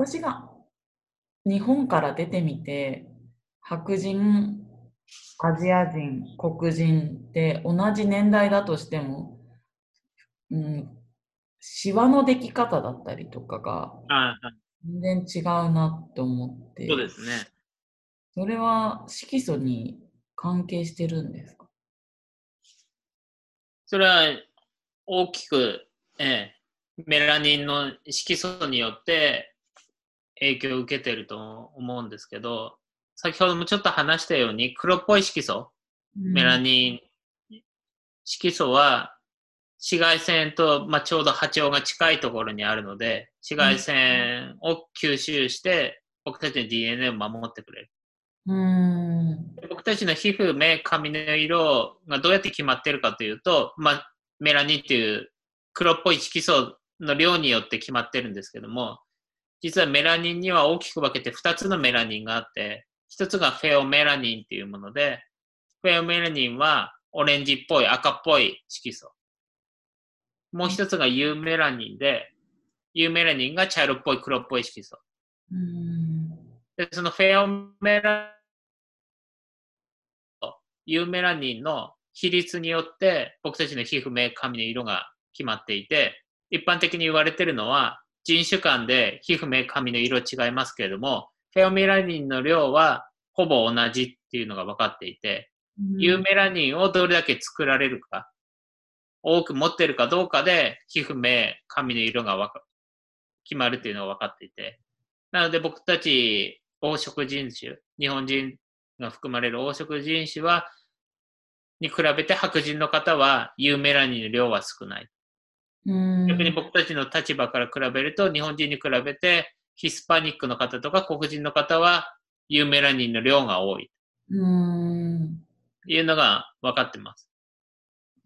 私が日本から出てみて、白人、アジア人、黒人って同じ年代だとしても、うん、シワのでき方だったりとかが全然違うなって思って。そうですね。それは色素に関係してるんですか？それは大きく、ええ、メラニンの色素によって影響を受けてると思うんですけど、先ほどもちょっと話したように黒っぽい色素、メラニン色素は紫外線と、まあ、ちょうど波長が近いところにあるので、紫外線を吸収して、僕たちの DNA を守ってくれる。うん僕たちの皮膚、目、髪の色がどうやって決まってるかというと、まあ、メラニンっていう黒っぽい色素の量によって決まってるんですけども、実はメラニンには大きく分けて2つのメラニンがあって、1つがフェオメラニンっていうもので、フェオメラニンはオレンジっぽい赤っぽい色素。もう1つがユーメラニンで、ユーメラニンが茶色っぽい黒っぽい色素。で、そのフェオメラユーメラニンの比率によって僕たちの皮膚、目、髪の色が決まっていて、一般的に言われているのは、人種間で皮膚、目、髪の色違いますけれども、フェオメラニンの量はほぼ同じっていうのが分かっていて、うん、ユーメラニンをどれだけ作られるか、多く持ってるかどうかで皮膚、目、髪の色が決まるっていうのが分かっていて、なので僕たち黄色人種、日本人が含まれる黄色人種は、に比べて白人の方はユーメラニンの量は少ない。逆に僕たちの立場から比べると、日本人に比べて、ヒスパニックの方とか黒人の方は、ユーメラニンの量が多い。いうのが分かってます。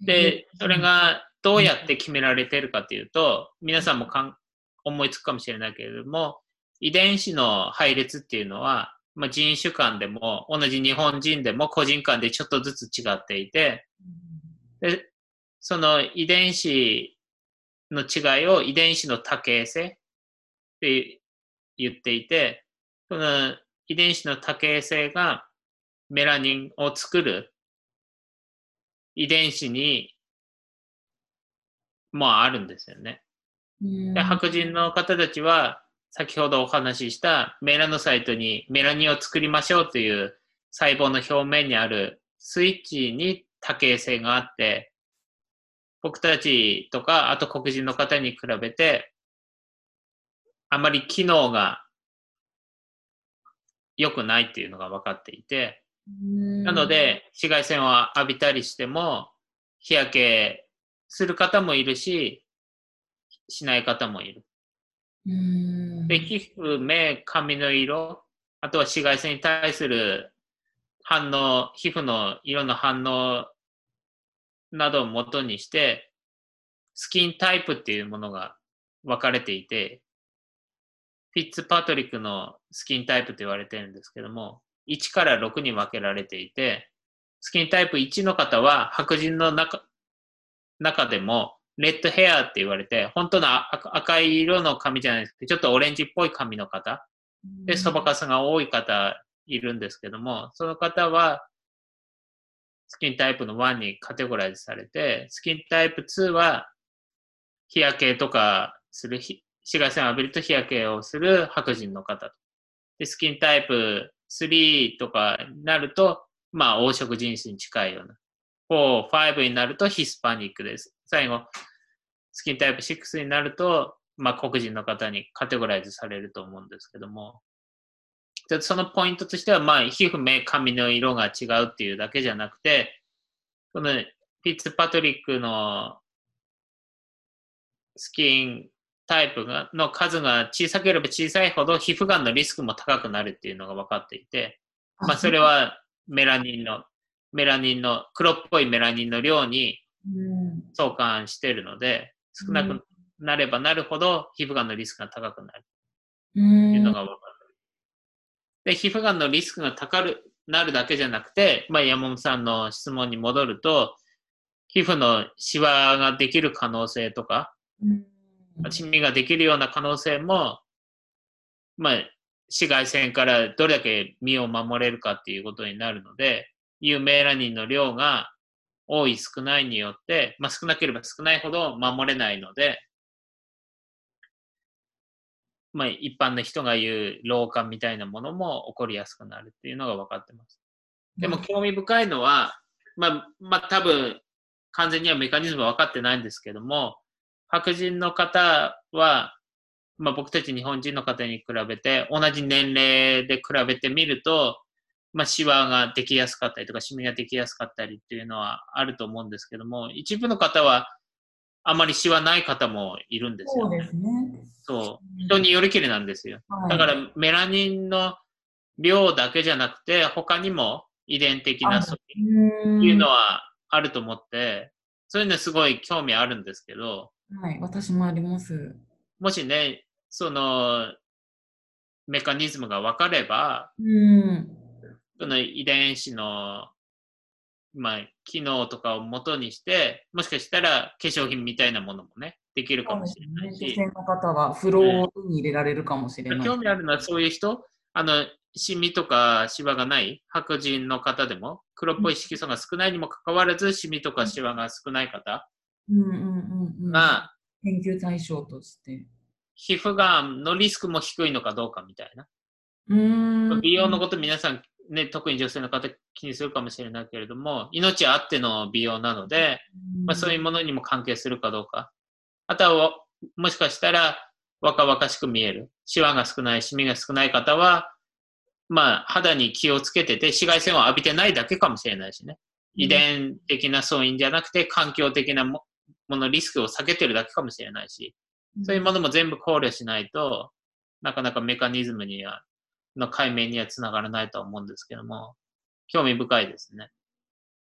で、それがどうやって決められているかというと、皆さんもかん思いつくかもしれないけれども、遺伝子の配列っていうのは、まあ、人種間でも、同じ日本人でも個人間でちょっとずつ違っていて、でその遺伝子の違いを遺伝子の多形性って言っていて、その遺伝子の多形性がメラニンを作る遺伝子にもあるんですよね。で白人の方たちは先ほどお話ししたメラノサイトにメラニンを作りましょうという細胞の表面にあるスイッチに多形性があって僕たちとか、あと黒人の方に比べて、あまり機能が良くないっていうのが分かっていて、なので、紫外線を浴びたりしても、日焼けする方もいるし、しない方もいる。で、皮膚、目、髪の色、あとは紫外線に対する反応、皮膚の色の反応などをもとにして、スキンタイプっていうものが分かれていて、フィッツパトリックのスキンタイプと言われてるんですけども、1から6に分けられていて、スキンタイプ1の方は白人の中中でも、レッドヘアって言われて、本当の赤い色の髪じゃないですけど、ちょっとオレンジっぽい髪の方。で、そばかすが多い方いるんですけども、その方は、スキンタイプの1にカテゴライズされて、スキンタイプ2は日焼けとかする、紫外線を浴びると日焼けをする白人の方で、スキンタイプ3とかになると、まあ、黄色人種に近いような。4、5になるとヒスパニックです。最後、スキンタイプ6になると、まあ、黒人の方にカテゴライズされると思うんですけども、そのポイントとしては、まあ、皮膚、目、髪の色が違うっていうだけじゃなくて、このピッツパトリックのスキンタイプがの数が小さければ小さいほど皮膚がんのリスクも高くなるっていうのが分かっていて、まあ、それはメラニンの、メラニンの、黒っぽいメラニンの量に相関しているので、少なくなればなるほど皮膚がんのリスクが高くなるっていうのが分かる。で、皮膚がんのリスクが高くなるだけじゃなくて、まあ、山本さんの質問に戻ると、皮膚のシワができる可能性とか、シミができるような可能性もまあ、紫外線からどれだけ身を守れるかっていうことになるので、有メラニンの量が多い少ないによって、まあ、少なければ少ないほど守れないので、まあ、一般の人が言う老化みたいなものも起こりやすくなるっていうのが分かってます。でも興味深いのは、まあ、まあ、多分、完全にはメカニズムは分かってないんですけども、白人の方は、まあ、僕たち日本人の方に比べて、同じ年齢で比べてみると、まあ、シワができやすかったりとか、シミができやすかったりっていうのはあると思うんですけども、一部の方は、あまりシワない方もいるんですよ、ね。そうですね。そう。人によりきりなんですよ。はい、だから、メラニンの量だけじゃなくて、他にも遺伝的な素っていうのはあると思って、そういうのすごい興味あるんですけど、はい、私もあります。もしね、そのメカニズムが分かれば、うん、その遺伝子の、まあ、機能とかを元にして、もしかしたら化粧品みたいなものもね、できるかもしれないし。女性の方は風呂に入れられるかもしれない。興味あるのはそういう人、あの、シミとかシワがない白人の方でも、黒っぽい色素が少ないにもかかわらず、シミとかシワが少ない方が、研究対象として。皮膚がんのリスクも低いのかどうかみたいな。うん美容のこと皆さん、ね、特に女性の方気にするかもしれないけれども、命あっての美容なので、まあ、そういうものにも関係するかどうか。あとは、もしかしたら若々しく見える。シワが少ない、シミが少ない方は、まあ、肌に気をつけてて、紫外線を浴びてないだけかもしれないしね。遺伝的な素因じゃなくて、環境的なもの、リスクを避けてるだけかもしれないし、そういうものも全部考慮しないと、なかなかメカニズムには、の解明にはつながらないと思うんですけども、興味深いですね。